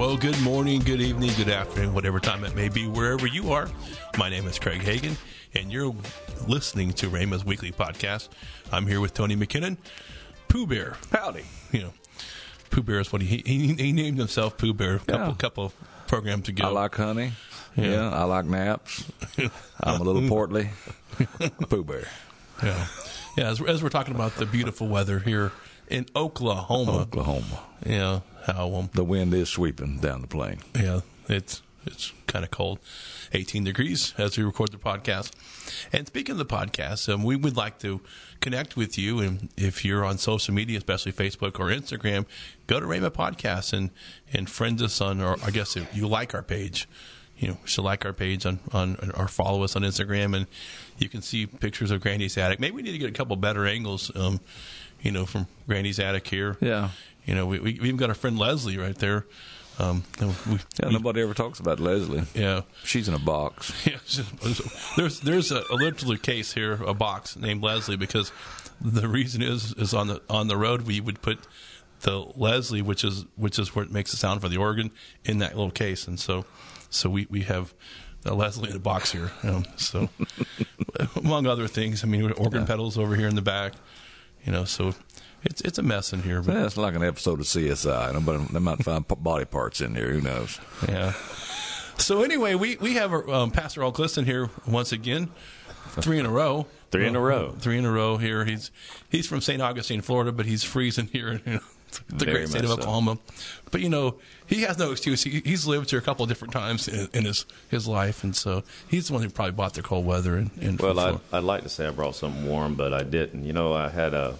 Well, good morning, good evening, good afternoon, whatever time it may be, wherever you are. My name is Craig Hagin, and you're listening to Rhema's Weekly Podcast. I'm here with Tony McKinnon, Pooh Bear. Howdy. You know, Pooh Bear is what he he, he named himself Pooh Bear a couple Yeah. couple of programs ago. I like honey. Yeah. Yeah. I like naps. I'm a little portly. Pooh Bear. yeah, yeah. As, as we're talking about the beautiful weather here in Oklahoma, Oklahoma. yeah, how um, The wind is sweeping down the plain. Yeah, it's it's kind of cold. 18 degrees as we record the podcast. And speaking of the podcast, um, we would like to connect with you. And if you're on social media, especially Facebook or Instagram, go to Rhema Podcast and, and friend us on, or I guess if you like our page, you know, should like our page on, on, or follow us on Instagram and you can see pictures of Grandy's attic. Maybe we need to get a couple better angles, um, you know, from Granny's attic here. Yeah. You know, we, we, we even got our friend Leslie right there. Um, we, Yeah, we- nobody ever talks about Leslie. yeah. She's in a box. Yeah, there's there's a, a literally case here, a box named Leslie, because the reason is is on the on the road we would put the Leslie, which is which is where it makes the sound for the organ, in that little case, and so so we we have a Leslie in a box here. Um, so among other things, I mean, organ pedals over here in the back, you know, so it's it's a mess in here, but Yeah, it's like an episode of CSI. Nobody, they might find body parts in there. Who knows? Yeah. So anyway, we we have um, Pastor Al Cliston here once again, three in a row. Three in a row. Three in a row here. He's he's from St. Augustine, Florida, but he's freezing here in the Very great state of much so. Oklahoma. But you know, he has no excuse. He, he's lived here a couple of different times in, in his his life, and so he's the one who probably bought the cold weather. And, and Well, I'd, I'd like to say I brought something warm, but I didn't. You know, I had a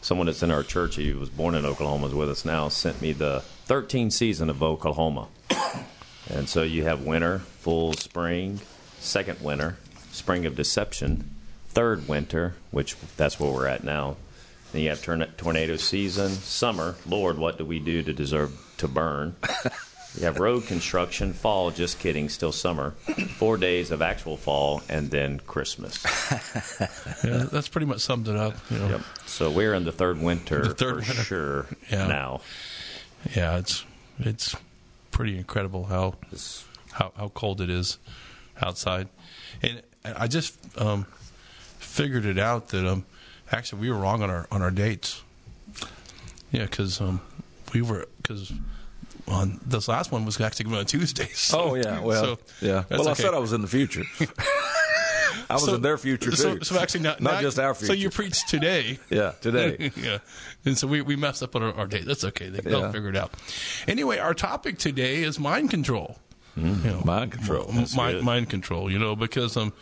someone that's in our church. He was born in Oklahoma, is with us now. Sent me the 13th season of Oklahoma, and so you have winter, full spring, second winter, spring of deception, third winter, which that's where we're at now. Then you have torna- tornado season, summer. Lord, what do we do to deserve to burn? You have road construction, fall, just kidding, still summer. Four days of actual fall, and then Christmas. yeah, that's pretty much summed it up. You know. Yep. So we're in the third winter The third for winter. sure Yeah. now. Yeah, it's it's pretty incredible how how how cold it is outside, and I just um, figured it out that um actually we were wrong on our on our dates. Yeah, because um we were because on this last one was actually going to be on Tuesday. So, Oh yeah. Well, so yeah. that's Well, I said I was in the future. I was So- in their future too. So, so actually, not, not just our future. So you preached today. yeah, today. yeah. And so we, we messed up on our, our date. That's okay. They, They'll Yeah. figure it out. Anyway, our topic today is mind control. You know, Mind control. m- mind, mind control. You know, because um,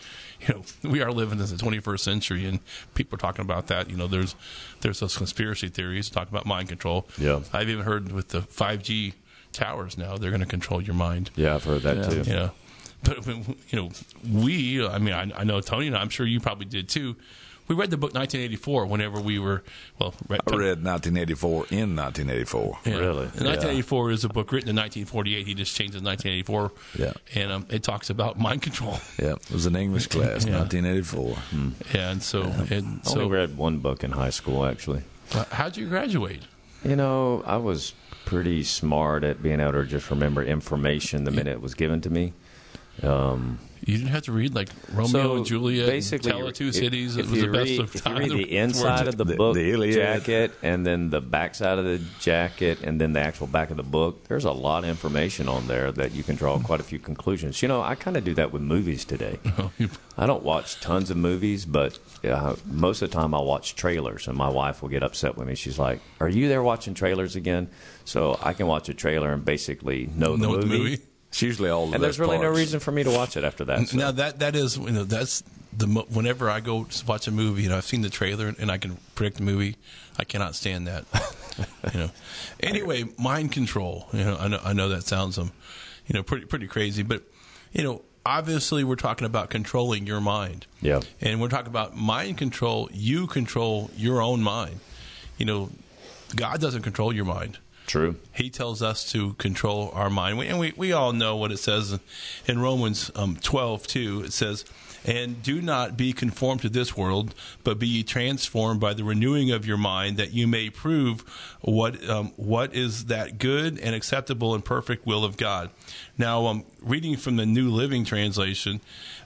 you know, we are living in the 21st century, and people are talking about that. You know, there's there's those conspiracy theories talking about mind control. Yeah. I've even heard with the 5G towers now, they're going to control your mind. Yeah, I've heard that Yeah. too. Yeah. But, you know, we, I mean, I, I know Tony and I'm sure you probably did too. We read the book 1984 whenever we were, well, read, I read 1984 in 1984. yeah. Really? And 1984 is a book written in 1948. He just changed it in 1984. Yeah. And um, it talks about mind control. Yeah, it was an English class, Yeah. 1984. Hmm. Yeah, and so, and I so, only read one book in high school, actually. uh, how'd you graduate? You know, I was pretty smart at being able to just remember information the minute it was given to me. Um, You didn't have to read like Romeo so and Juliet, basically, Tell of Two Cities. If it was you the best read, of if time. you read the inside of the, The- book the Iliad. jacket and then the backside of the jacket and then the actual back of the book, there's a lot of information on there that you can draw quite a few conclusions. You know, I kind of do that with movies today. I don't watch tons of movies, but uh, most of the time I'll watch trailers, and my wife will get upset with me. She's like, "Are you there watching trailers again?" So I can watch a trailer and basically know the know movie. the movie. It's usually all the And there's best really no reason for me to watch it after that. so. Now that that is you know that's the whenever I go watch a movie, you know I've seen the trailer and I can predict the movie. I cannot stand that. you know. Anyway, mind control. You know, I know I know that sounds um, you know, pretty pretty crazy, but you know, obviously we're talking about controlling your mind. Yeah. And we're talking about mind control. You control your own mind. You know, God doesn't control your mind. True. He tells us to control our mind. We, and we, we all know what it says in Romans um, 12, too. It says, And do not be conformed to this world, but be transformed by the renewing of your mind, that you may prove what um, what is that good and acceptable and perfect will of God. Now, um, reading from the New Living Translation,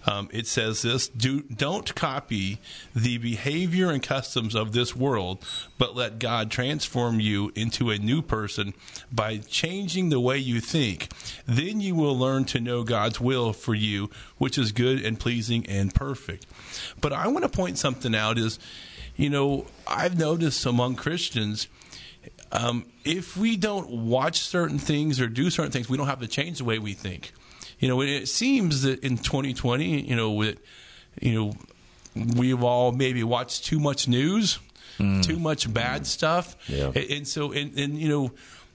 um, it says this: Do don't copy the behavior and customs of this world, but let God transform you into a new person by changing the way you think. Then you will learn to know God's will for you, which is good and pleasing and perfect. But I want to point something out: is you know I've noticed among Christians. Um, if we don't watch certain things or do certain things, we don't have to change the way we think. You know, it seems that in 2020, you know, with you know, we've all maybe watched too much news, mm. too much bad mm. stuff, yeah. and, and so and, and you know.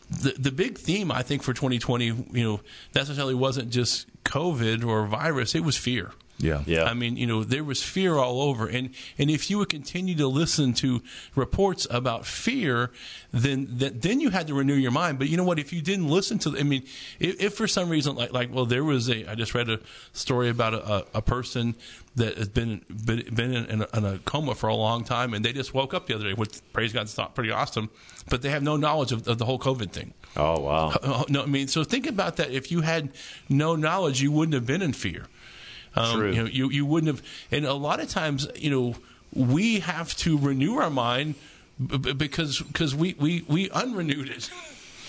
The, the big theme I think for 2020, you know, necessarily wasn't just COVID or virus; it was fear. Yeah. Yeah. I mean, you know, there was fear all over. And and if you would continue to listen to reports about fear, then then, then you had to renew your mind. But you know what? If you didn't listen to I mean, if, if for some reason like like well there was a I just read a story about a, a person that has been been, been in, a, in, a, coma for a long time and they just woke up the other day, which praise God it's not pretty awesome, but they have no knowledge of, of the whole COVID thing. Oh wow. Uh, uh, no, I mean, so think about that. If you had no knowledge, you wouldn't have been in fear. Um, True. You know, you, you wouldn't have, and a lot of times, you know, we have to renew our mind because because we, we, we unrenewed it.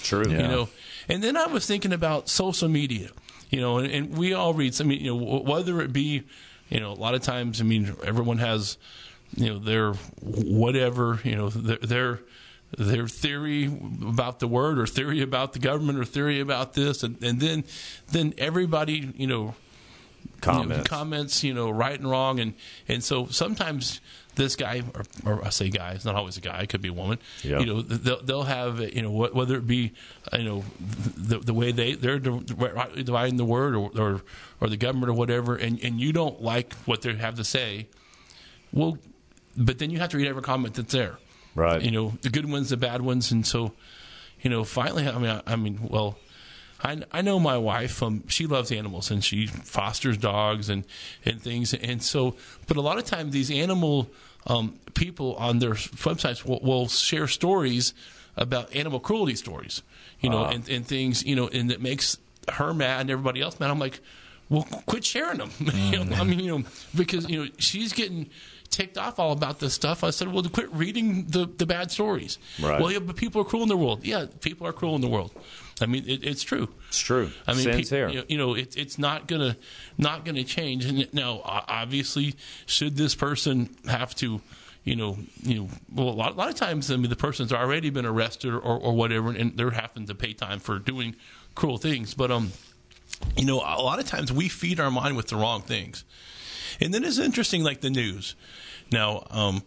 True. Yeah. You know, and then I was thinking about social media, you know, and, and we all read, I mean, you know, whether it be, you know, a lot of times, I mean, everyone has, you know, their whatever, you know, their, their, their theory about the word or theory about the government or theory about this and, and then then everybody you know comments, you know, comments, you know, right and wrong, and and so sometimes this guy, or, or, I say guy, it's not always a guy, it could be a woman. You know, they'll, they'll have you know whether it be you know the, the way they they're dividing the word or, or or the government or whatever, and and you don't like what they have to say, well, but then you have to read every comment that's there, right? You know, the good ones, the bad ones, and so you know, finally, I mean, I, I mean, well I, I know my wife. Um, she loves animals and she fosters dogs and and things. And so, but a lot of times these animal um, people on their websites will, will, share stories about animal cruelty stories, you know, uh and, and things, you know, and it makes her mad and everybody else mad. I'm like, well, quit sharing them. Mm. you know, I mean, you know, because you know she's getting ticked off all about this stuff. I said, well, to quit reading the, the bad stories. Right. Well, yeah, but people are cruel in the world. Yeah, people are cruel in the world. I mean, it, it's true. It's true. I mean, Sin's pe- here. You know, you know it, it's not gonna not gonna change. And now, obviously, should this person have to, you know, you know, well, a lot, a lot of times, I mean, the person's already been arrested or, or whatever, and they're having to pay time for doing cruel things. But um, you know, a lot of times we feed our mind with the wrong things. And then it's interesting, like the news. Now, um,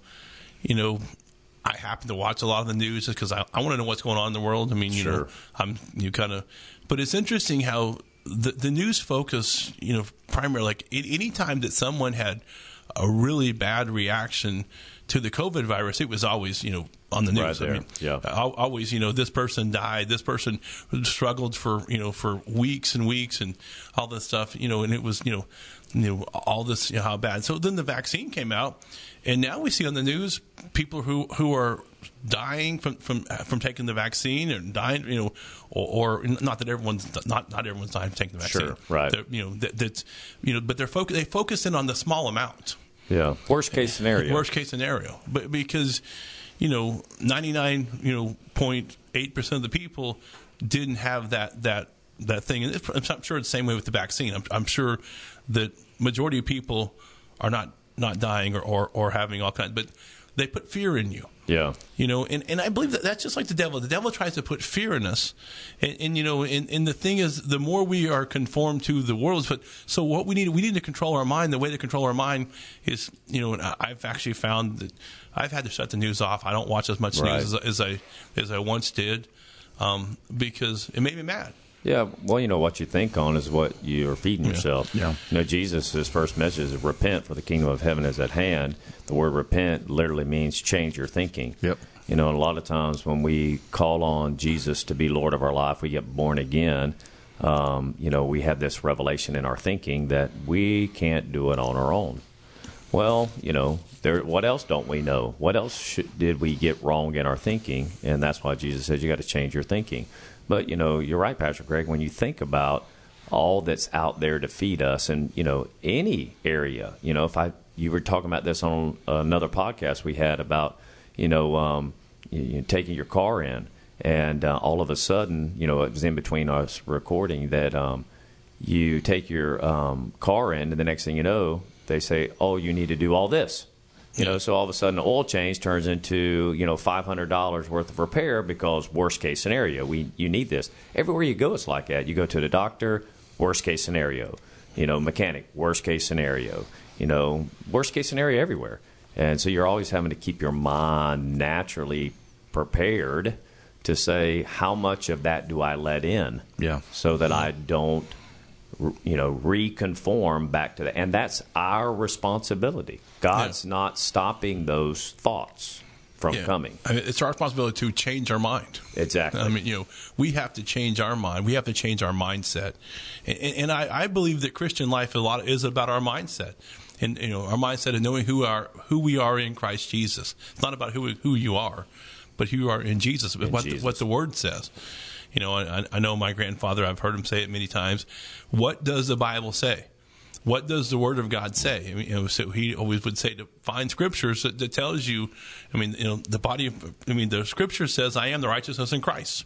you know, I happen to watch a lot of the news because I, I want to know what's going on in the world. I mean, you sure. know, I'm you kind of, but it's interesting how the the news focus, you know, primarily like any time that someone had a really bad reaction to the COVID virus, it was always you know on the news. Right I mean, yeah, always you know this person died, this person struggled for you know for weeks and weeks and all this stuff, you know, and it was you know you know all this you know, how bad. So then the vaccine came out, and now we see on the news people who who are dying from from from taking the vaccine and dying, you know, or, or not that everyone's not not everyone's dying from taking the vaccine. Sure, right. They're, you know that, that's you know, but they're focus they focus in on the small amount. Yeah, worst case scenario. Worst case scenario, but because you know ninety nine you know point eight percent of the people didn't have that that that thing, and I'm sure it's the same way with the vaccine. I'm, I'm sure that majority of people are not not dying or, or, or having all kinds, but they put fear in you. Yeah. You know, and, and I believe that that's just like the devil. The devil tries to put fear in us. And, and you know, and, and the thing is, the more we are conformed to the world, but so what we need, we need to control our mind. The way to control our mind is, you know, I've actually found that I've had to shut the news off. I don't watch as much right. news as, as, I, as I once did, um, because it made me mad. Yeah, well, you know what you think on is what you're feeding yourself. Yeah. You know, Jesus' his first message is repent, for the kingdom of heaven is at hand. The word repent literally means change your thinking. Yep. You know, and a lot of times when we call on Jesus to be Lord of our life, we get born again. um, you know, we have this revelation in our thinking that we can't do it on our own. Well, you know, there. What else don't we know? What else should, did we get wrong in our thinking? And that's why Jesus says you got to change your thinking. But you know, you're right, Patrick Greg. When you think about all that's out there to feed us, and you know, any area, you know, if I you were talking about this on another podcast we had about, you know, um, you, you taking your car in, and uh, all of a sudden, you know, it was in between us recording that um, you take your um, car in, and the next thing you know, they say, "Oh, you need to do all this." You know, so all of a sudden, the oil change turns into you know five hundred dollars worth of repair because worst case scenario, we you need this. Everywhere you go, it's like that. You go to the doctor, worst case scenario. You know, mechanic, worst case scenario. You know, worst case scenario everywhere. And so you're always having to keep your mind naturally prepared to say how much of that do I let in, Yeah. so that I don't you know reconform back to that and that's our responsibility god's Yeah. not stopping those thoughts from Yeah. coming I mean, it's our responsibility to change our mind. exactly I mean, you know, we have to change our mind. We have to change our mindset. And, and I, I believe that Christian life a lot is about our mindset. And you know, our mindset of knowing who are who we are in Christ Jesus. It's not about who who you are, but who you are in Jesus. In what Jesus. The, what the Word says. You know, I, I know my grandfather. I've heard him say it many times. What does the Bible say? What does the Word of God say? I mean, you know, so he always would say to find scriptures that, that tells you. I mean, you know, the body of. I mean, the Scripture says, "I am the righteousness in Christ."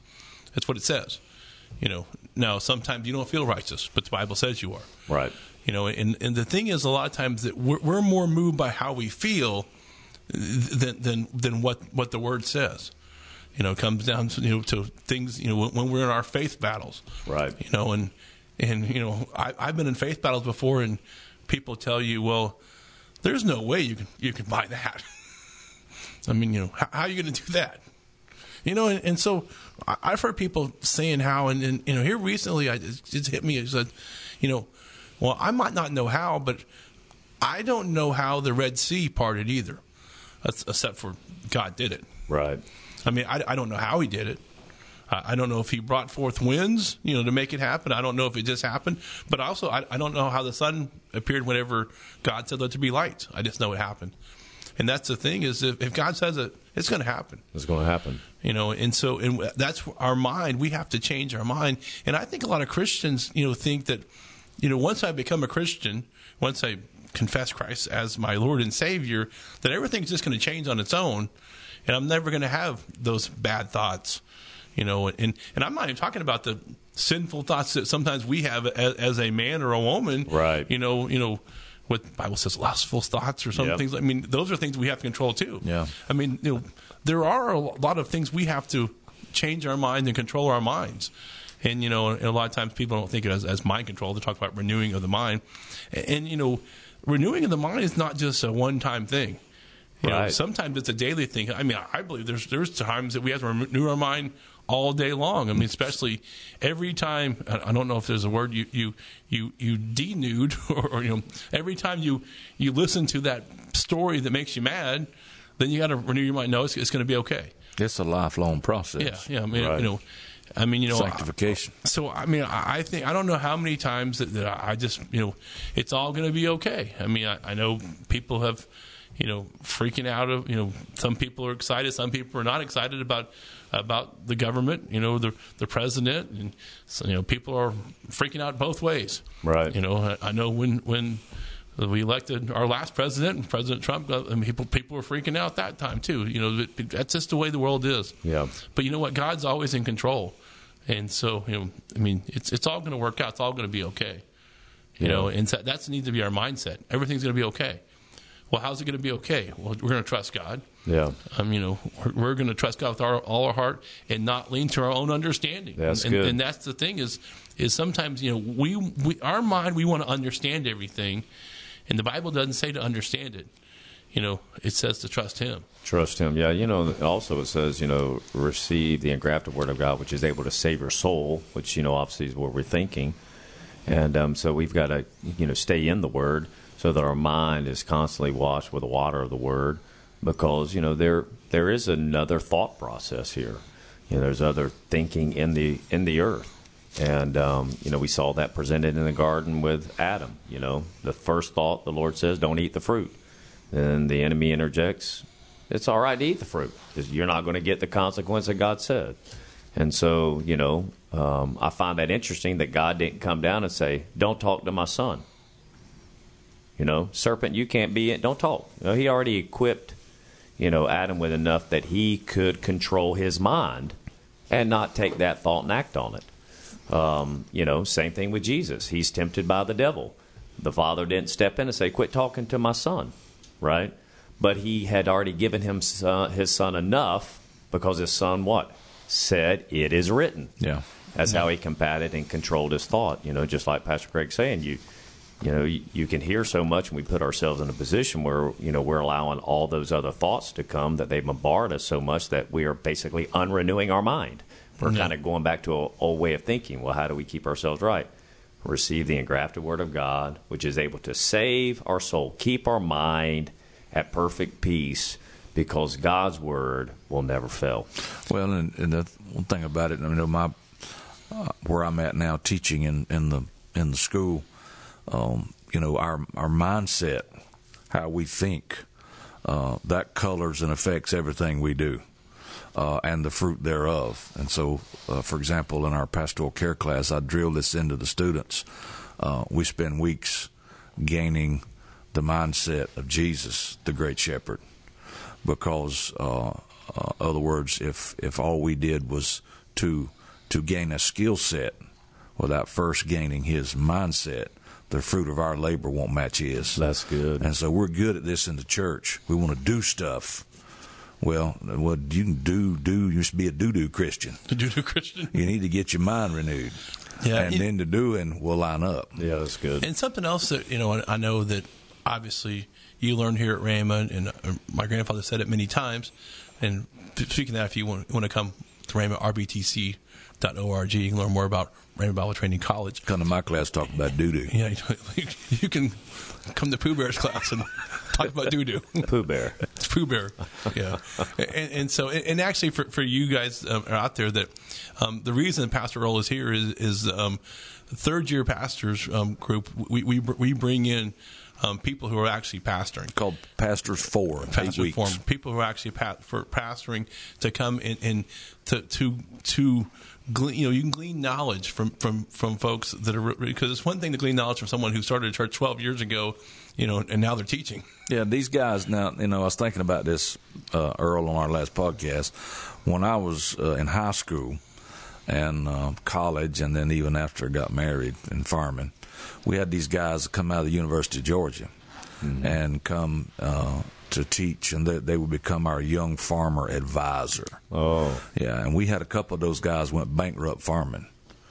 That's what it says. You know, now sometimes you don't feel righteous, but the Bible says you are. right You know, and and the thing is, a lot of times that we're, we're more moved by how we feel than than than what what the Word says. You know, it comes down to you know to things. You know, when, when we're in our faith battles, Right. You know, and and you know, I, I've been in faith battles before, and people tell you, well, there's no way you can you can buy that. I mean, you know, how, how are you going to do that? You know, and, and so I- I've heard people saying how, and, and you know, here recently, I it just hit me. It said, you know, well, I might not know how, but I don't know how the Red Sea parted either, That's- except for God did it. right I mean, I, I don't know how he did it. I I don't know if he brought forth winds, you know, to make it happen. I don't know if it just happened. But also, I, I don't know how the sun appeared whenever God said let there be light. I just know it happened. And that's the thing is, if, if God says it, it's going to happen. it's going to happen You know, and so and that's our mind. We have to change our mind. And I think a lot of Christians, you know, think that, you know, once I become a Christian, once I confess Christ as my Lord and Savior, that everything's just going to change on its own, and I'm never going to have those bad thoughts. You know, and and I'm not even talking about the sinful thoughts that sometimes we have as, as a man or a woman. Right. You know, you know. What the Bible says, lustful thoughts or some Yep. things. I mean, those are things we have to control too. Yeah. I mean, you know, there are a lot of things we have to change our mind and control our minds. And, you know, and a lot of times people don't think of it as, as mind control. They talk about renewing of the mind. And, and, you know, renewing of the mind is not just a one time thing. You know, sometimes it's a daily thing. I mean, I believe there's there's times that we have to renew our mind all day long. I mean, especially every time. I I don't know if there's a word you you you you denude or, or you know every time you you listen to that story that makes you mad, then you got to renew your mind. No, it's, it's going to be okay. It's a lifelong process. Yeah, yeah. I mean, Right. you know, I mean, you know, Sanctification. so I mean, I I think I don't know how many times that, that I just you know, it's all going to be okay. I mean, I, I know people have, you know, freaking out of you know, some people are excited, some people are not excited about about the government, you know, the the president, and so, you know, people are freaking out both ways. Right. You know, I, I know when when. We elected our last president, President Trump. uh, I mean, people people were freaking out that time too. You know, that's just the way the world is. Yeah. But you know what? God's always in control, and so you know, I mean, it's it's all going to work out. It's all going to be okay. You Yeah. know, and so that's needs to be our mindset. Everything's going to be okay. Well, how's it going to be okay? Well, we're going to trust God. yeah Um, you know, we're, we're going to trust God with our, all our heart and not lean to our own understanding. That's and, good. And that's the thing is, is sometimes you know we, we our mind we want to understand everything, and the Bible doesn't say to understand it. You know, it says to trust Him. Trust him. Yeah, you know, also it says, you know, receive the engrafted word of God, which is able to save your soul, which, you know, obviously is what we're thinking. And um, so we've got to, you know, stay in the word so that our mind is constantly washed with the water of the word because, you know, there there is another thought process here. You know, there's other thinking in the in the earth. And um, you know, we saw that presented in the garden with Adam. You know, the first thought the Lord says, "Don't eat the fruit." Then the enemy interjects, "It's all right to eat the fruit you're not going to get the consequence that God said." And so, you know, um, I find that interesting that God didn't come down and say, "Don't talk to my son." You know, serpent, you can't be it. Don't talk. You know, he already equipped, you know, Adam with enough that he could control his mind and not take that thought and act on it. Um, you know, same thing with Jesus. He's tempted by the devil. The father didn't step in and say, "Quit talking to my son," right? But he had already given him son, his son enough because his son what said, "It is written." Yeah. That's how he combated and controlled his thought. You know, just like Pastor Craig saying, you you know, you, you, can hear so much, and we put ourselves in a position where you know we're allowing all those other thoughts to come that they bombard us so much that we are basically unrenewing our mind. We're yeah. kind of going back to an old way of thinking. Well, how do we keep ourselves right? Receive the engrafted Word of God, which is able to save our soul, keep our mind at perfect peace, because God's Word will never fail. Well, and, and the one thing about it, I mean, my uh, where I'm at now, teaching in, in the in the school um, you know, our our mindset, how we think, uh, that colors and affects everything we do. Uh, and the fruit thereof. And so, uh, for example, in our pastoral care class, I drill this into the students. Uh, we spend weeks gaining the mindset of Jesus, the Great Shepherd, because, uh, uh, other words, if if all we did was to to gain a skill set without first gaining His mindset, the fruit of our labor won't match his. That's good. And so we're good at this in the church. We want to do stuff. Well, what you can do, do, you should be a doo-doo Christian. A doo-doo Christian? You need to get your mind renewed. Yeah. And then the doing will line up. Yeah, that's good. And something else that, you know, I know that obviously you learned here at Rhema, and uh, my grandfather said it many times. And speaking of that, if you want, want to come to Rhema, rbtc.org, you can learn more about Rhema Bible Training College. Come to my class, talk about doo doo. Yeah, you, you, can come to Pooh Bear's class and talk about doo doo. Pooh Bear. It's Pooh Bear. Yeah, and, and, so and actually for for you guys um, out there that um, the reason Pastor Earl is here is is um, third year pastors um, group. We we we bring in. Um, people who are actually pastoring. Called Pastors for Pastors for People who are actually pa- for pastoring to come in and to to to glean, you know, you can glean knowledge from, from, from folks that are, because it's one thing to glean knowledge from someone who started a church 12 years ago, you know, and now they're teaching. Yeah, these guys now, you know, I was thinking about this, uh, Earl, on our last podcast. When I was uh, in high school and uh, college, and then even after I got married in farming, we had these guys come out of the University of Georgia mm-hmm. and come uh, to teach, and they, they would become our young farmer advisor. Oh, yeah, and we had a couple of those guys went bankrupt farming,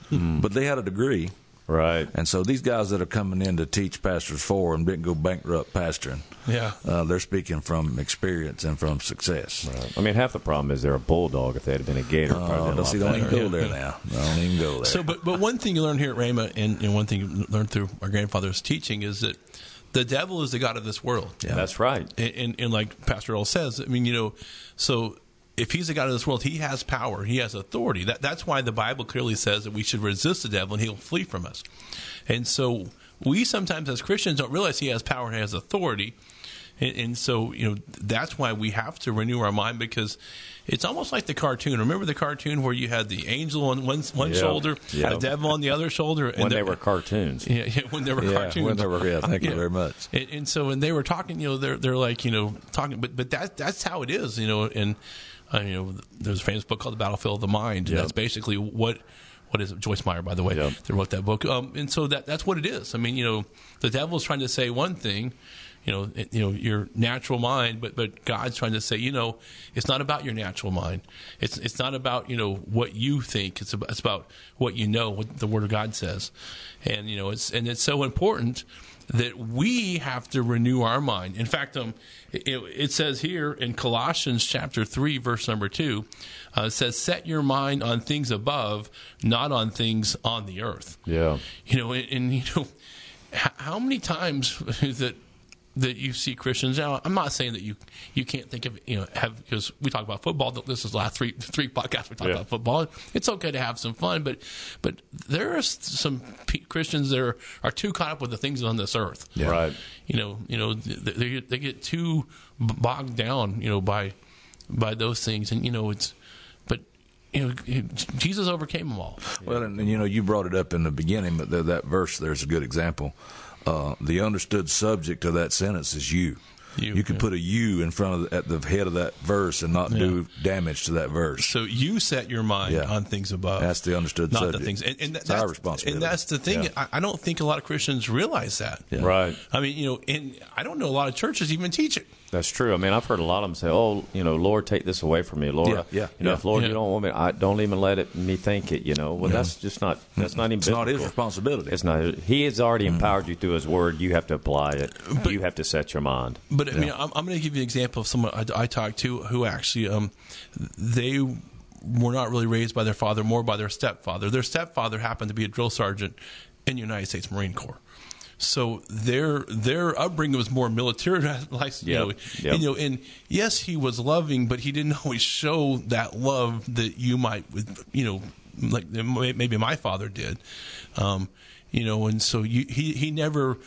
mm. but they had a degree. Right. And so these guys that are coming in to teach pastors for and didn't go bankrupt pastoring, yeah, uh, they're speaking from experience and from success. Right. I mean, half the problem is they're a bulldog. If they had been a gator, oh, don't, see, don't even go there now. Don't even go there. So, but but one thing you learn here at Rhema, and, and one thing you learned through our grandfather's teaching is that the devil is the god of this world. Yeah. That's right. And, and, and, like Pastor Earl says, I mean, you know, so if he's the god of this world, he has power, he has authority. That, that's why the Bible clearly says that we should resist the devil and he'll flee from us. And so we sometimes as Christians don't realize he has power and has authority. And, and, so, you know, that's why we have to renew our mind because it's almost like the cartoon. Remember the cartoon where you had the angel on one one yep. shoulder, yep. the devil on the other shoulder, when they were cartoons. Yeah, yeah when they were yeah, cartoons. When they were, yeah, thank yeah. you very much. And, and, so when they were talking, you know, they're they're like, you know, talking, but but that that's how it is, you know. And uh, you know, there's a famous book called The Battlefield of the Mind, and that's basically what what is it? Joyce Meyer, by the way, yep. that wrote that book. Um, and so that that's what it is. I mean, you know, the devil's trying to say one thing, you know, you know your natural mind, but but God's trying to say, you know, it's not about your natural mind. It's it's not about you know what you think. It's about, it's about what you know, what the Word of God says, and you know it's and it's so important that we have to renew our mind. In fact, um, it, it says here in Colossians chapter three, verse number two, uh, it says, "Set your mind on things above, not on things on the earth." Yeah, you know, and, and you know, how many times is it that you see Christians now. I'm not saying that you you can't think of you know have because we talk about football. This is the last three three podcasts we talk Yeah. about football. It's okay to have some fun, but but there are some p- Christians that are, are too caught up with the things on this earth. Yeah. Right. You know, you know, they, they get, they get too bogged down, you know, by by those things, and you know, it's but you know, Jesus overcame them all. Well, and, and you know, you brought it up in the beginning, but th- that verse there's a good example. Uh, the understood subject of that sentence is you. You, could yeah. put a you in front of the, at the head of that verse and not do damage to that verse. So you set your mind Yeah. on things above. That's the understood not subject. the things. And, and It's that's, our responsibility. And that's the thing. Yeah. I, I don't think a lot of Christians realize that. Yeah. Right. I mean, you know, and I don't know a lot of churches even teach it. That's true. I mean, I've heard a lot of them say, "Oh, you know, Lord, take this away from me, Lord. Yeah, yeah, you know, yeah. if Lord, Yeah. you don't want me, I don't even let it me think it. You know, well, that's just not that's not even It's not his responsibility. It's not. He has already empowered you through His Word. You have to apply it. But, you have to set your mind. But I mean, I'm, I'm going to give you an example of someone I, I talked to who actually, um, they were not really raised by their father, more by their stepfather. Their stepfather happened to be a drill sergeant in the United States Marine Corps. So their their upbringing was more militarized, you Yep, know. yep. And, you know, and yes, he was loving, but he didn't always show that love that you might, you know, like maybe my father did, um, you know. And so you, he he never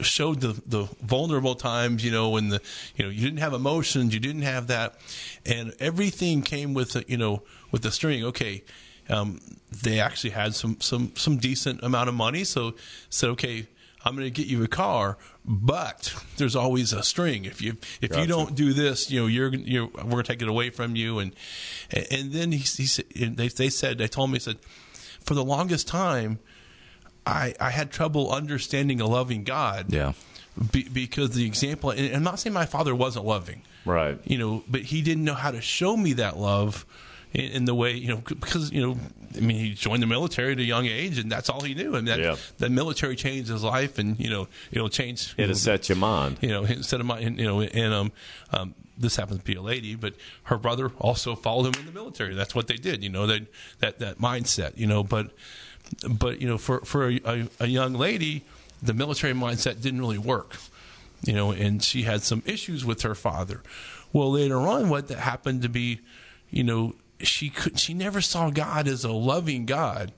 showed the the vulnerable times, you know, when the you know you didn't have emotions, you didn't have that, and everything came with a, you know with the string. Okay, um, they actually had some some some decent amount of money, so said okay. I'm going to get you a car, but there's always a string. If you if you don't do this, you know you're you're we're going to take it away from you. And and then he, he said they they said they told me said for the longest time I I had trouble understanding a loving God. Yeah. Be, because the example, and I'm not saying my father wasn't loving, Right. You know, but he didn't know how to show me that love in, in the way, you know, because you know, I mean, he joined the military at a young age, and that's all he knew. I mean, that, Yeah. the military changed his life, and you know, it'll change. It'll know, set your mind. you know, instead of my, you know, and um, um, this happens to be a lady, but her brother also followed him in the military. That's what they did, you know, that that that mindset, you know. But but you know, for for a, a, a young lady, the military mindset didn't really work, you know, and she had some issues with her father. Well, later on, what that happened to be, you know, she could she never saw God as a loving God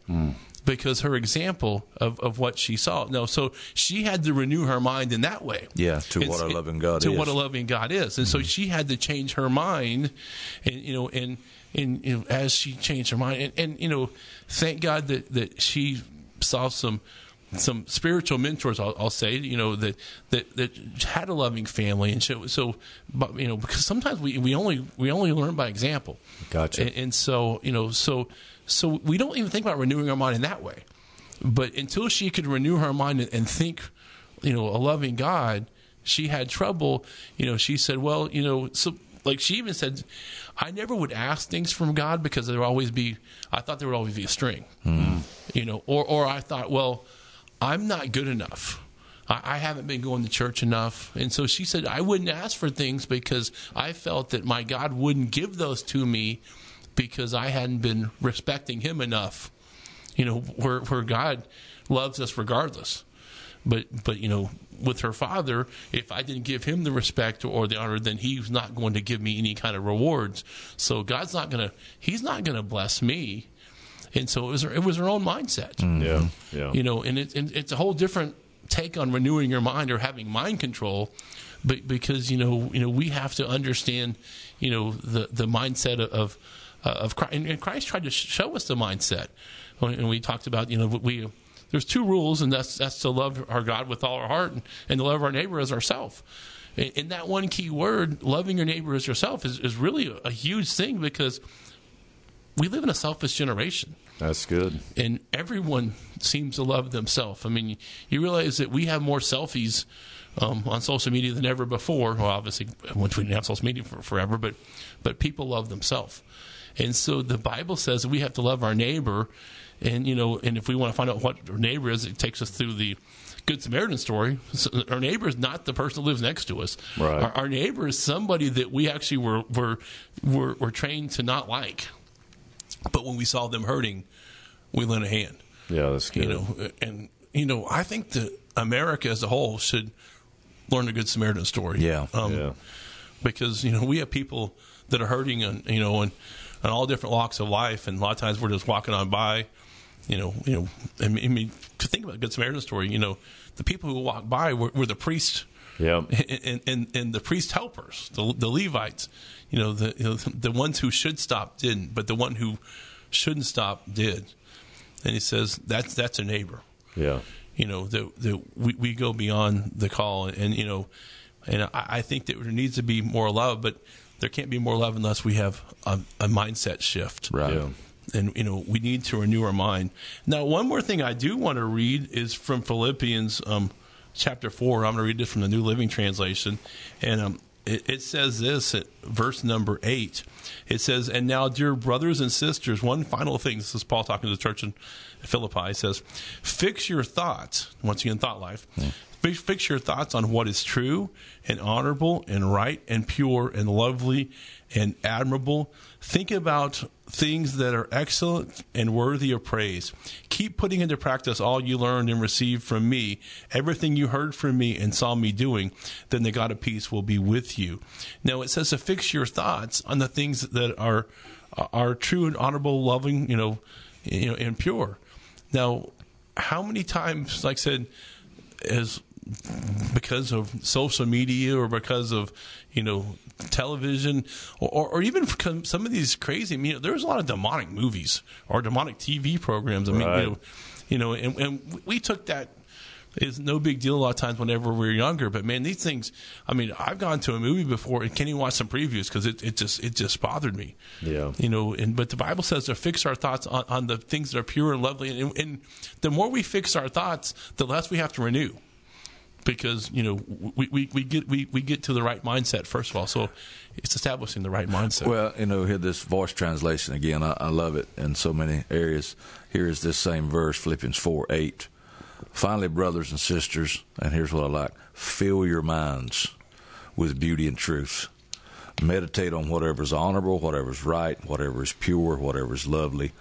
because her example of, of what she saw. No, so she had to renew her mind in that way. Yeah, to what a loving God to is. what a loving God is, and so mm-hmm. she had to change her mind, and you know, and and you know, as she changed her mind, and, and you know, thank God that that she saw some some spiritual mentors. I'll, I'll say, you know, that that that had a loving family, and so so, but you know, because sometimes we we only we only learn by example. Gotcha. And, and so you know, so so we don't even think about renewing our mind in that way. But until she could renew her mind and, and think, you know, a loving God, she had trouble. You know, she said, well, you know, so like she even said, I never would ask things from God because there would always be, I thought there would always be a string, hmm. you know, or or I thought, well, I'm not good enough. I haven't been going to church enough. And so she said, I wouldn't ask for things because I felt that my God wouldn't give those to me because I hadn't been respecting Him enough. You know, where, where God loves us regardless. But, but, you know, with her father, if I didn't give him the respect or the honor, then he's not going to give me any kind of rewards. So God's not going to, he's not going to bless me. And so it was, her, it was her own mindset Yeah. Yeah. you know, and, it, and it's a whole different take on renewing your mind or having mind control, but because you know, you know, we have to understand, you know, the the mindset of uh, of Christ, and Christ tried to show us the mindset, and we talked about, you know, we there's two rules, and that's that's to love our God with all our heart and, and to love our neighbor as ourself. And and that one key word, loving your neighbor as yourself, is, is really a, a huge thing because we live in a selfish generation That's good. and everyone seems to love themselves. I mean, you realize that we have more selfies um, on social media than ever before. Well, obviously, once we didn't have social media for forever, but but people love themselves, and so the Bible says that we have to love our neighbor, and you know, and if we want to find out what our neighbor is, it takes us through the Good Samaritan story. So our neighbor is not the person who lives next to us. Right. Our, our neighbor is somebody that we actually were were were, were trained to not like, but when we saw them hurting, we lent a hand Yeah, that's good. you know and you know i think that america as a whole should learn the Good Samaritan story. Yeah. Um, Yeah. Because you know we have people that are hurting, and you know, and on all different walks of life, and a lot of times we're just walking on by. You know, you know. I mean, I mean to think about the Good Samaritan story. You know, the people who walked by were, were the priests Yeah. and, and, and the priest helpers, the, the Levites, you know, the you know, the ones who should stop didn't, but the one who shouldn't stop did. And he says that's that's a neighbor. Yeah. You know that that we, we go beyond the call, and, you know, and I, I think that there needs to be more love, but there can't be more love unless we have a, a mindset shift Right. Yeah. and you know we need to renew our mind. Now, one more thing I do want to read is from Philippians um, chapter four. I'm going to read this from the New Living Translation, and um, it, it says this at verse number eight. It says, "And now, dear brothers and sisters, one final thing. This is Paul talking to the church in Philippi. He says, fix your thoughts once again, thought life." Fix, fix your thoughts on what is true and honorable and right and pure and lovely and admirable. Think about things that are excellent and worthy of praise. Keep putting into practice all you learned and received from me, everything you heard from me and saw me doing. Then the God of peace will be with you. Now it says to fix your thoughts on the things that are are true and honorable, loving, you know, you know, and pure. Now, how many times, like I said, as because of social media or because of you know television or, or even some of these crazy you know there's a lot of demonic movies or demonic TV programs I mean Right. you know you know and, and we took that it's no big deal a lot of times whenever we were younger but man these things I mean I've gone to a movie before and can't even watch some previews because it, it just it just bothered me Yeah. you know and but the bible says to fix our thoughts on, on the things that are pure and lovely and, and the more we fix our thoughts the less we have to renew because you know we, we, we get we, we get to the right mindset first of all so it's establishing the right mindset Well, you know, here this voice translation again. I, I love it in so many areas. Here is this same verse, Philippians four eight. Finally, brothers and sisters, and here's what I like: fill your minds with beauty and truth. Meditate on whatever is honorable, whatever is right, whatever is pure, whatever is lovely,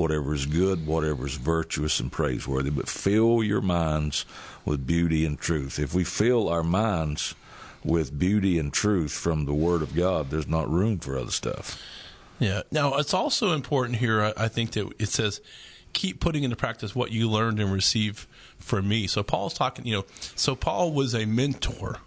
whatever is good, whatever is virtuous and praiseworthy. But fill your minds with beauty and truth. If we fill our minds with beauty and truth from the Word of God, there's not room for other stuff. Yeah. Now, it's also important here, I, think, that it says, keep putting into practice what you learned and received from me. So, Paul's talking, you know, so Paul was a mentor.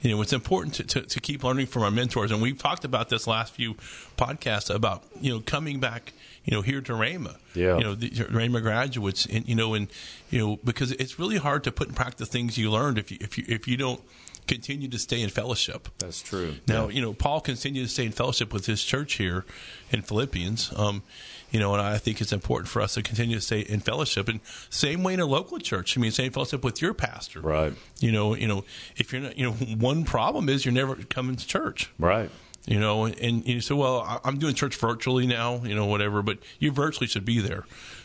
You know, it's important to, to, to keep learning from our mentors. And we've talked about this last few podcasts about, you know, coming back, you know, here to Rhema. Yeah. You know, the Rhema graduates, and, you know, and, you know, because it's really hard to put in practice things you learned if you, if you, if you don't continue to stay in fellowship. That's true. Now, you know, Paul continued to stay in fellowship with his church here in Philippians. Um, you know, and I think it's important for us to continue to stay in fellowship. And same way in a local church. I mean, same fellowship with your pastor. Right. You know, you know, if you're not, you know, one problem is you're never coming to church. Right. You know, and you say, well, I'm doing church virtually now, you know, whatever, but you virtually should be there.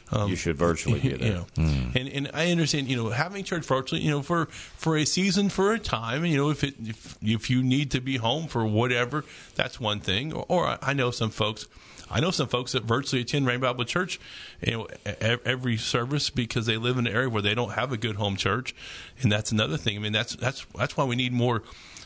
Um, you should virtually be there. know, and and I understand, you know, having church virtually, you know, for for a season, for a time, you know, if it if, if you need to be home for whatever, that's one thing. Or, or I- know some folks. I know some folks that virtually attend Rhema Bible Church, you know, every service because they live in an area where they don't have a good home church, and that's another thing. I mean, that's that's that's why we need more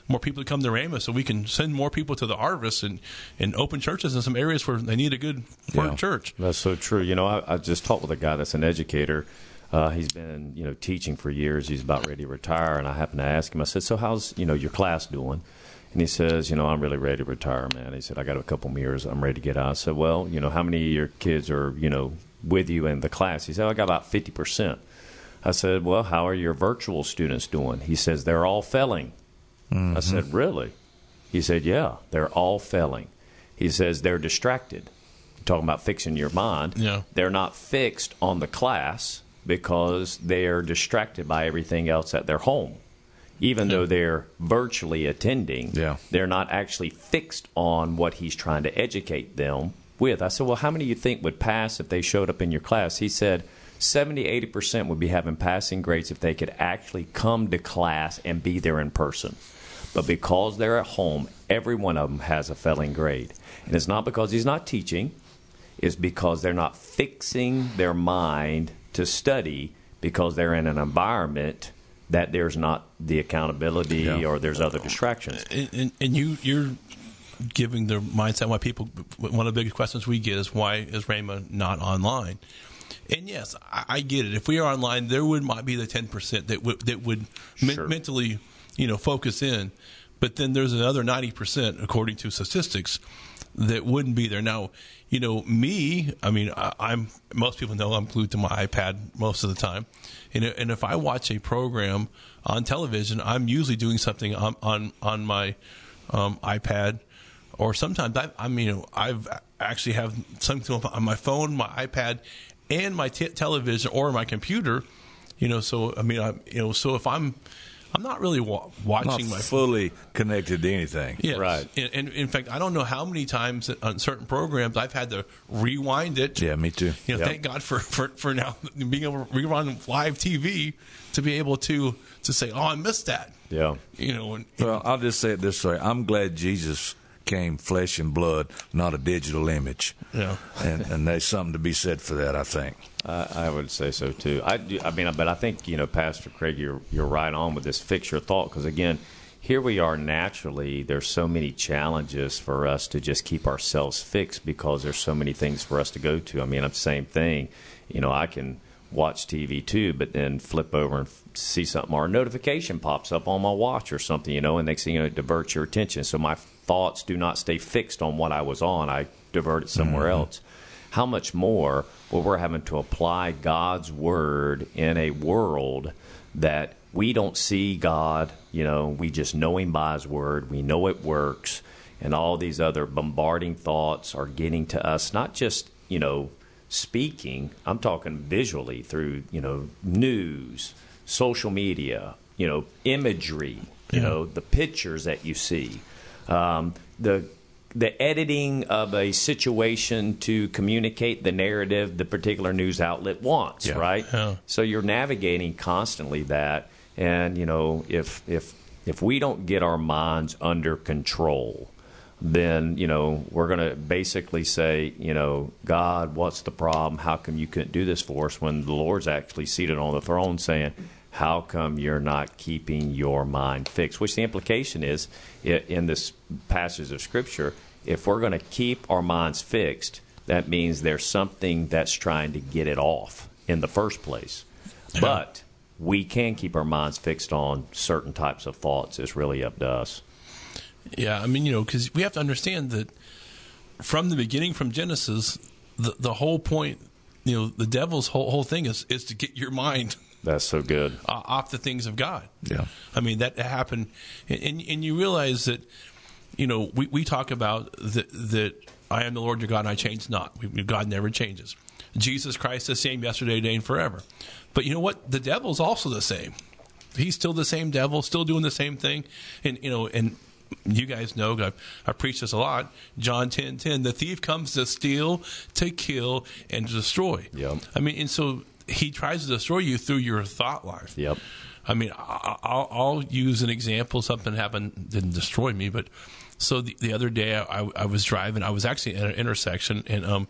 more people to come to Rhema so we can send more people to the harvest and, and open churches in some areas where they need a good Yeah. church. That's so true. You know, I, I just talked with a guy that's an educator. Uh, he's been, you know, teaching for years. He's about ready to retire, and I happened to ask him. I said, "So how's, you know, your class doing?" And he says, "You know, I'm really ready to retire, man." He said, "I got a couple more years. I'm ready to get out." I said, "Well, you know, how many of your kids are, you know, with you in the class?" He said, "I got about fifty percent." I said, "Well, how are your virtual students doing?" He says, "They're all failing." Mm-hmm. I said, "Really?" He said, "Yeah, they're all failing." He says they're distracted. Talking about fixing your mind. Yeah. They're not fixed on the class because they're distracted by everything else at their home. Even though they're virtually attending, Yeah. they're not actually fixed on what he's trying to educate them with. I said, Well, how many you think would pass if they showed up in your class? He said, 70, 80% would be having passing grades if they could actually come to class and be there in person. But because they're at home, every one of them has a failing grade. And it's not because he's not teaching, it's because they're not fixing their mind to study because they're in an environment that there's not the accountability Yeah. or there's other distractions. and, and, and you you're giving the mindset why people one of the biggest questions we get is why is Rhema not online? And yes, I, I get it. If we are online, there would might be the ten percent that would that would men- Sure. mentally, you know, focus in. But then there's another ninety percent, according to statistics, that wouldn't be there. Now, you know, me. I mean, I, I'm most people know I'm glued to my iPad most of the time, and and if I watch a program on television, I'm usually doing something on on on my um, iPad, or sometimes I, I mean, I've actually have something on my phone, my iPad, and my t- television or my computer. You know, so I mean, I you know, so if I'm I'm not really wa- Not watching my fully connected to anything. Yes. Right. And, and in fact, I don't know how many times on certain programs I've had to rewind it. Yeah, me too. You know, Yep. thank God for, for, for now being able to rerun live TV to be able to to say, "Oh, I missed that." Yeah. You know, and, Well, I'll just say it this way: I'm glad Jesus came flesh and blood, not a digital image. Yeah. and and there's something to be said for that. I think. I, I would say so too. I, do, I mean, but I think you know, Pastor Craig, you're you're right on with this fix your thought because again, here we are naturally. There's so many challenges for us to just keep ourselves fixed because there's so many things for us to go to. I mean, I'm the same thing. You know, I can watch TV too, but then flip over and see something or a notification pops up on my watch or something. You know, and next thing you know, it diverts your attention. So my thoughts do not stay fixed on what I was on. I divert it somewhere mm-hmm. else how much more will we're having to apply God's word in a world that we don't see God, you know, we just know him by his word, we know it works, and all these other bombarding thoughts are getting to us not just, you know, speaking, I'm talking visually through, you know, news, social media, you know, imagery, you know, the pictures that you see. Um, the the editing of a situation to communicate the narrative the particular news outlet wants, Yeah. right? Yeah. So you're navigating constantly that, and you know if if if we don't get our minds under control, then you know we're going to basically say, you know, God, what's the problem? How come you couldn't do this for us when the Lord's actually seated on the throne, saying, "How come you're not keeping your mind fixed?" Which the implication is in this passage of Scripture, if we're going to keep our minds fixed, that means there's something that's trying to get it off in the first place. But we can keep our minds fixed on certain types of thoughts. It's really up to us. yeah, I mean, you know, because we have to understand that from the beginning, from Genesis, the the whole point, you know, the devil's whole whole thing is is to get your mind That's so good. uh, off the things of God. Yeah. I mean that happened, and and, you realize that, you know, we, we talk about that that I am the Lord your God and I change not. We, God never changes. Jesus Christ the same yesterday, today, and forever. But you know what? The devil's also the same. He's still the same devil, still doing the same thing, and you know, and you guys know I've, I preach this a lot. John ten ten. The thief comes to steal, to kill, and to destroy. Yep. I mean, and so he tries to destroy you through your thought life. Yep. I mean, I- I'll, I'll use an example. Something happened, didn't destroy me, but so the, the other day I, I was driving. I was actually at an intersection, and um,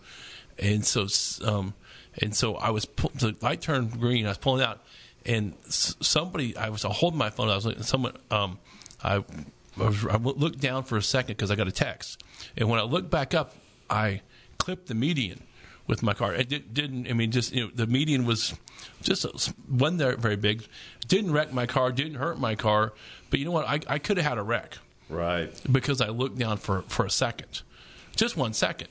and so um, and so I was pull, the light turned green. I was pulling out, and s- somebody I was holding my phone. I was looking, someone um, I, I was I looked down for a second because I got a text, and when I looked back up, I clipped the median with my car. It did, didn't. I mean, just you know, the median was just wasn't there very big. Didn't wreck my car. Didn't hurt my car. But you know what? I, I could have had a wreck Right. because I looked down for for a second, just one second.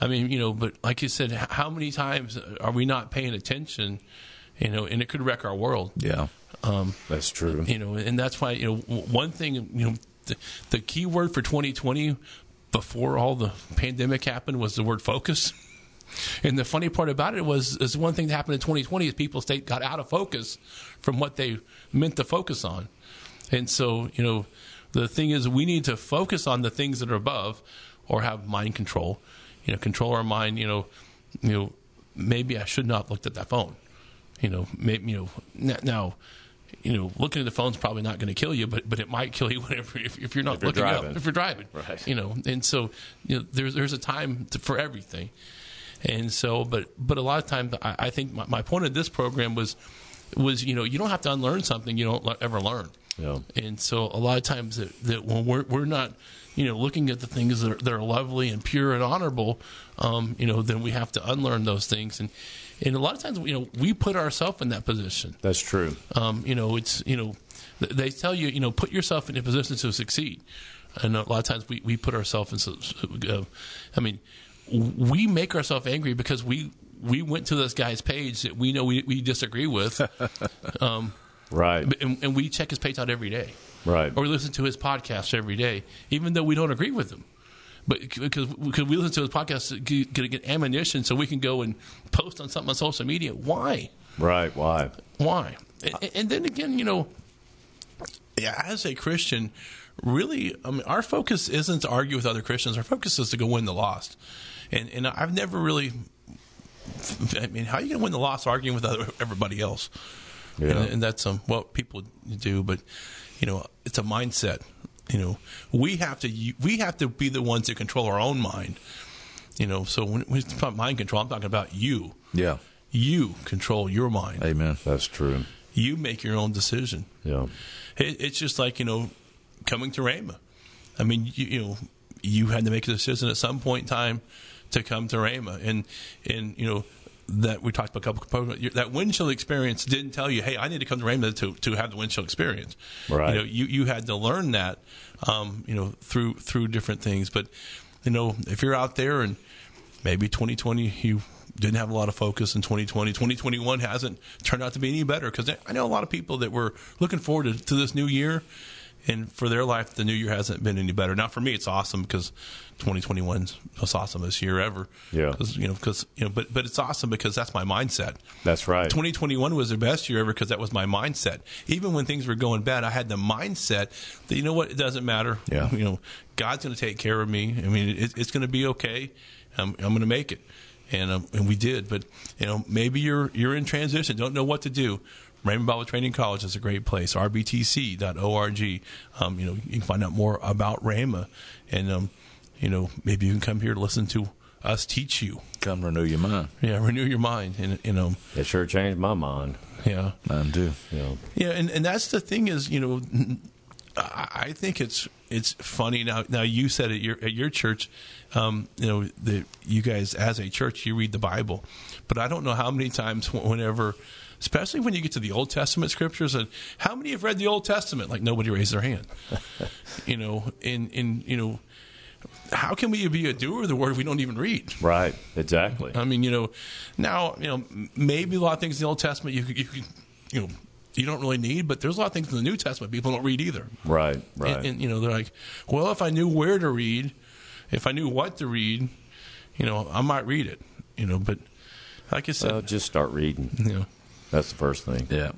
I mean, you know, but like you said, how many times are we not paying attention? You know, and it could wreck our world. Yeah. Um, That's true. you know, and that's why you know one thing you know the, the key word for 2020 before all the pandemic happened was the word focus. And the funny part about it was is one thing that happened in 2020 is people stayed got out of focus from what they meant to focus on. And so, you know, the thing is we need to focus on the things that are above or have mind control. You know, control our mind, you know, you know, maybe I should not have looked at that phone. You know, maybe you know now you know, looking at the phone's probably not going to kill you, but but it might kill you whenever if, if you're not If you're looking driving. up if you're driving, Right. You know, and so you know, there's there's a time to, for everything, and so but but a lot of times I, I think my, my point of this program was was you know you don't have to unlearn something you don't ever learn. Yeah. And so a lot of times that, that when we're we're not you know looking at the things that are, that are lovely and pure and honorable, um, you know, then we have to unlearn those things and. And a lot of times, you know, we put ourselves in that position. That's true. Um, you know, it's you know, they tell you, you know, put yourself in a position to succeed. And a lot of times we, we put ourselves in. Uh, I mean, we make ourselves angry because we we went to this guy's page that we know we, we disagree with, um, Right. and, and we check his page out every day, Right. or we listen to his podcast every day, even though we don't agree with him. But because because we listen to his podcast to get, ammunition so we can go and post on something on social media. Why? Right. Why? why and, and then again you know yeah, as a christian really i mean our focus isn't to argue with other christians our focus is to go win the lost and and i've never really i mean how are you going to win the loss arguing with other, everybody else Yeah. and, and that's um, what people do but you know it's a mindset you know we have to we have to be the ones that control our own mind you know so when, when it's about mind control i'm talking about you Yeah. you control your mind Amen. That's true. you make your own decision. Yeah. It, it's just like you know, coming to Rhema. I mean, you, you know, you had to make a decision at some point in time to come to Rhema, and and you know that we talked about a couple components. That windshield experience didn't tell you, hey, I need to come to Rhema to to have the windshield experience. Right. You know, you you had to learn that, um, you know, through through different things. But you know, if you're out there and maybe 2020 you didn't have a lot of focus in 2020 2021 hasn't turned out to be any better because i know a lot of people that were looking forward to, to this new year and for their life the new year hasn't been any better now for me it's awesome because 2021 is the awesomest year ever Yeah. 'Cause, you know because you know but but it's awesome because that's my mindset That's right. 2021 was the best year ever because that was my mindset. Even when things were going bad, I had the mindset that you know what, it doesn't matter. Yeah. You know, God's going to take care of me. I mean, it, it's going to be okay. I'm, I'm going to make it, and um, and we did. But you know, maybe you're you're in transition, don't know what to do. Rhema Bible Training College is a great place. RBTC.org. Um, you know, you can find out more about Rhema, and um, you know, maybe you can come here to listen to us teach you. Come renew your mind. Yeah, renew your mind, and you know, It sure changed my mind. yeah. Mine too. Know. Yeah, and, and that's the thing is, you know, I I think it's it's funny now. Now you said at your at your church, um, you know, that you guys as a church you read the Bible, but I don't know how many times whenever, especially when you get to the Old Testament scriptures, and how many have read the Old Testament? Like nobody raised their hand, you know, in in you know. How can we be a doer of the word if we don't even read? Right. Exactly. I mean, you know, now you know maybe a lot of things in the Old Testament you could- you can you know you don't really need, but there's a lot of things in the New Testament people don't read either. Right. Right. And, and you know, they're like, well, if I knew where to read, if I knew what to read, you know, I might read it. You know, but like I said, well, just start reading. you know, That's the first thing. Yeah.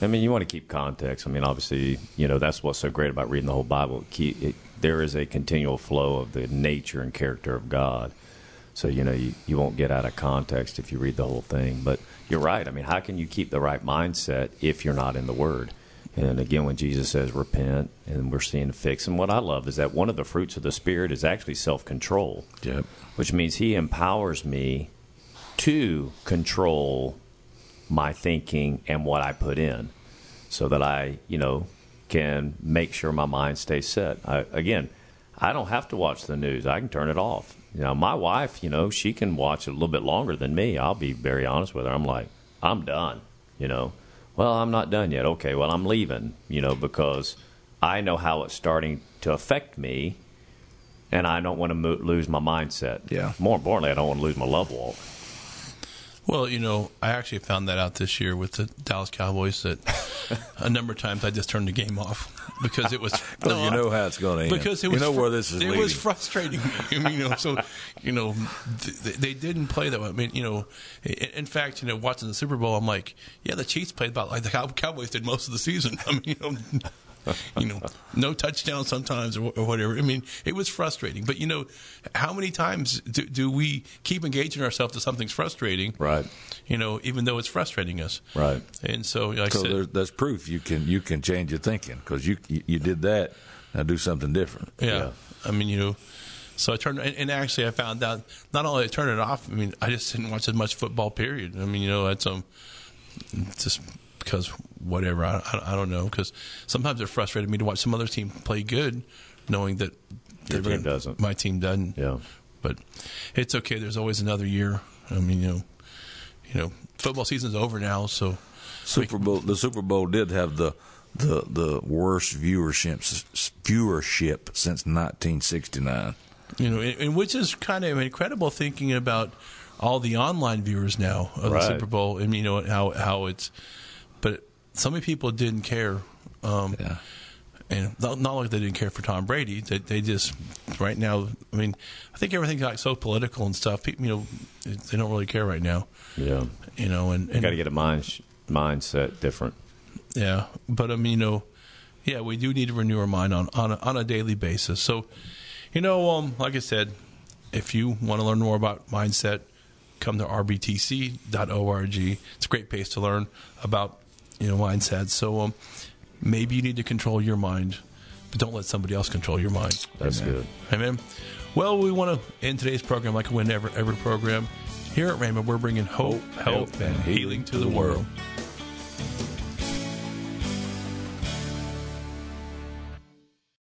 I mean, you want to keep context. I mean, obviously, you know that's what's so great about reading the whole Bible. Keep, it, there is a continual flow of the nature and character of God. So you know you, you won't get out of context if you read the whole thing. But you're right. I mean, how can you keep the right mindset if you're not in the Word? And again, when Jesus says repent, and we're seeing a fix, and what I love is that one of the fruits of the Spirit is actually self control Yep. which means he empowers me to control my thinking and what I put in so that I, you know, can make sure my mind stays set. I, again, I don't have to watch the news. I can turn it off. You know, my wife, you know, she can watch it a little bit longer than me. I'll be very honest with her. I'm like, I'm done, you know. Well, I'm not done yet. Okay, well, I'm leaving, you know, because I know how it's starting to affect me and I don't want to mo- lose my mindset. Yeah. More importantly, I don't want to lose my love walk. Well, you know, I actually found that out this year with the Dallas Cowboys that a number of times I just turned the game off because it was Because you know how it's going to end. because it you was know fr- where this is it leading. was frustrating. I mean, you know, so you know, th- th- they didn't play that way. I mean, you know, in, in fact, you know, watching the Super Bowl, I'm like, yeah, the Chiefs played about like the Cow- Cowboys did most of the season. I mean, you know. you know, no touchdown sometimes or, or whatever. I mean, it was frustrating. But you know, how many times do, do we keep engaging ourselves to something's frustrating? Right. You know, even though it's frustrating us. Right. And so, like I so said, there's, that's proof you can you can change your thinking because you, you you did that. Now do something different. Yeah. Yeah. I mean, you know, so I turned, and, and actually I found out not only I turned it off, I mean, I just didn't watch as much football, period. I mean, you know, it's, um, just because whatever. I, I, I don't know because sometimes it frustrated me to watch some other team play good, knowing that Your they're team gonna- doesn't. My team doesn't. Yeah. But it's okay. There's always another year. I mean, you know, you know, football season's over now, so Super Bowl. The Super Bowl did have the the the worst viewership viewership since 1969. you know, and, and which is kind of incredible thinking about all the online viewers now of the Super Bowl, and you know how how it's. So many people didn't care. Um, Yeah. and not, not like they didn't care for Tom Brady. They, they just right now. I mean, I think everything got so political and stuff. People, you know, they don't really care right now. Yeah. You know, and, You and got to get a mind mindset different. yeah, but I mean, you know, yeah, we do need to renew our mind on on a, on a daily basis. So, you know, um, like I said, if you want to learn more about mindset, come to rbtc.org. It's a great place to learn about you know mindset. So, um, maybe you need to control your mind, but don't let somebody else control your mind. That's good. Amen. Well, we want to end today's program like we end every, every program. Here at Rhema, we're bringing hope, health, and healing to the world.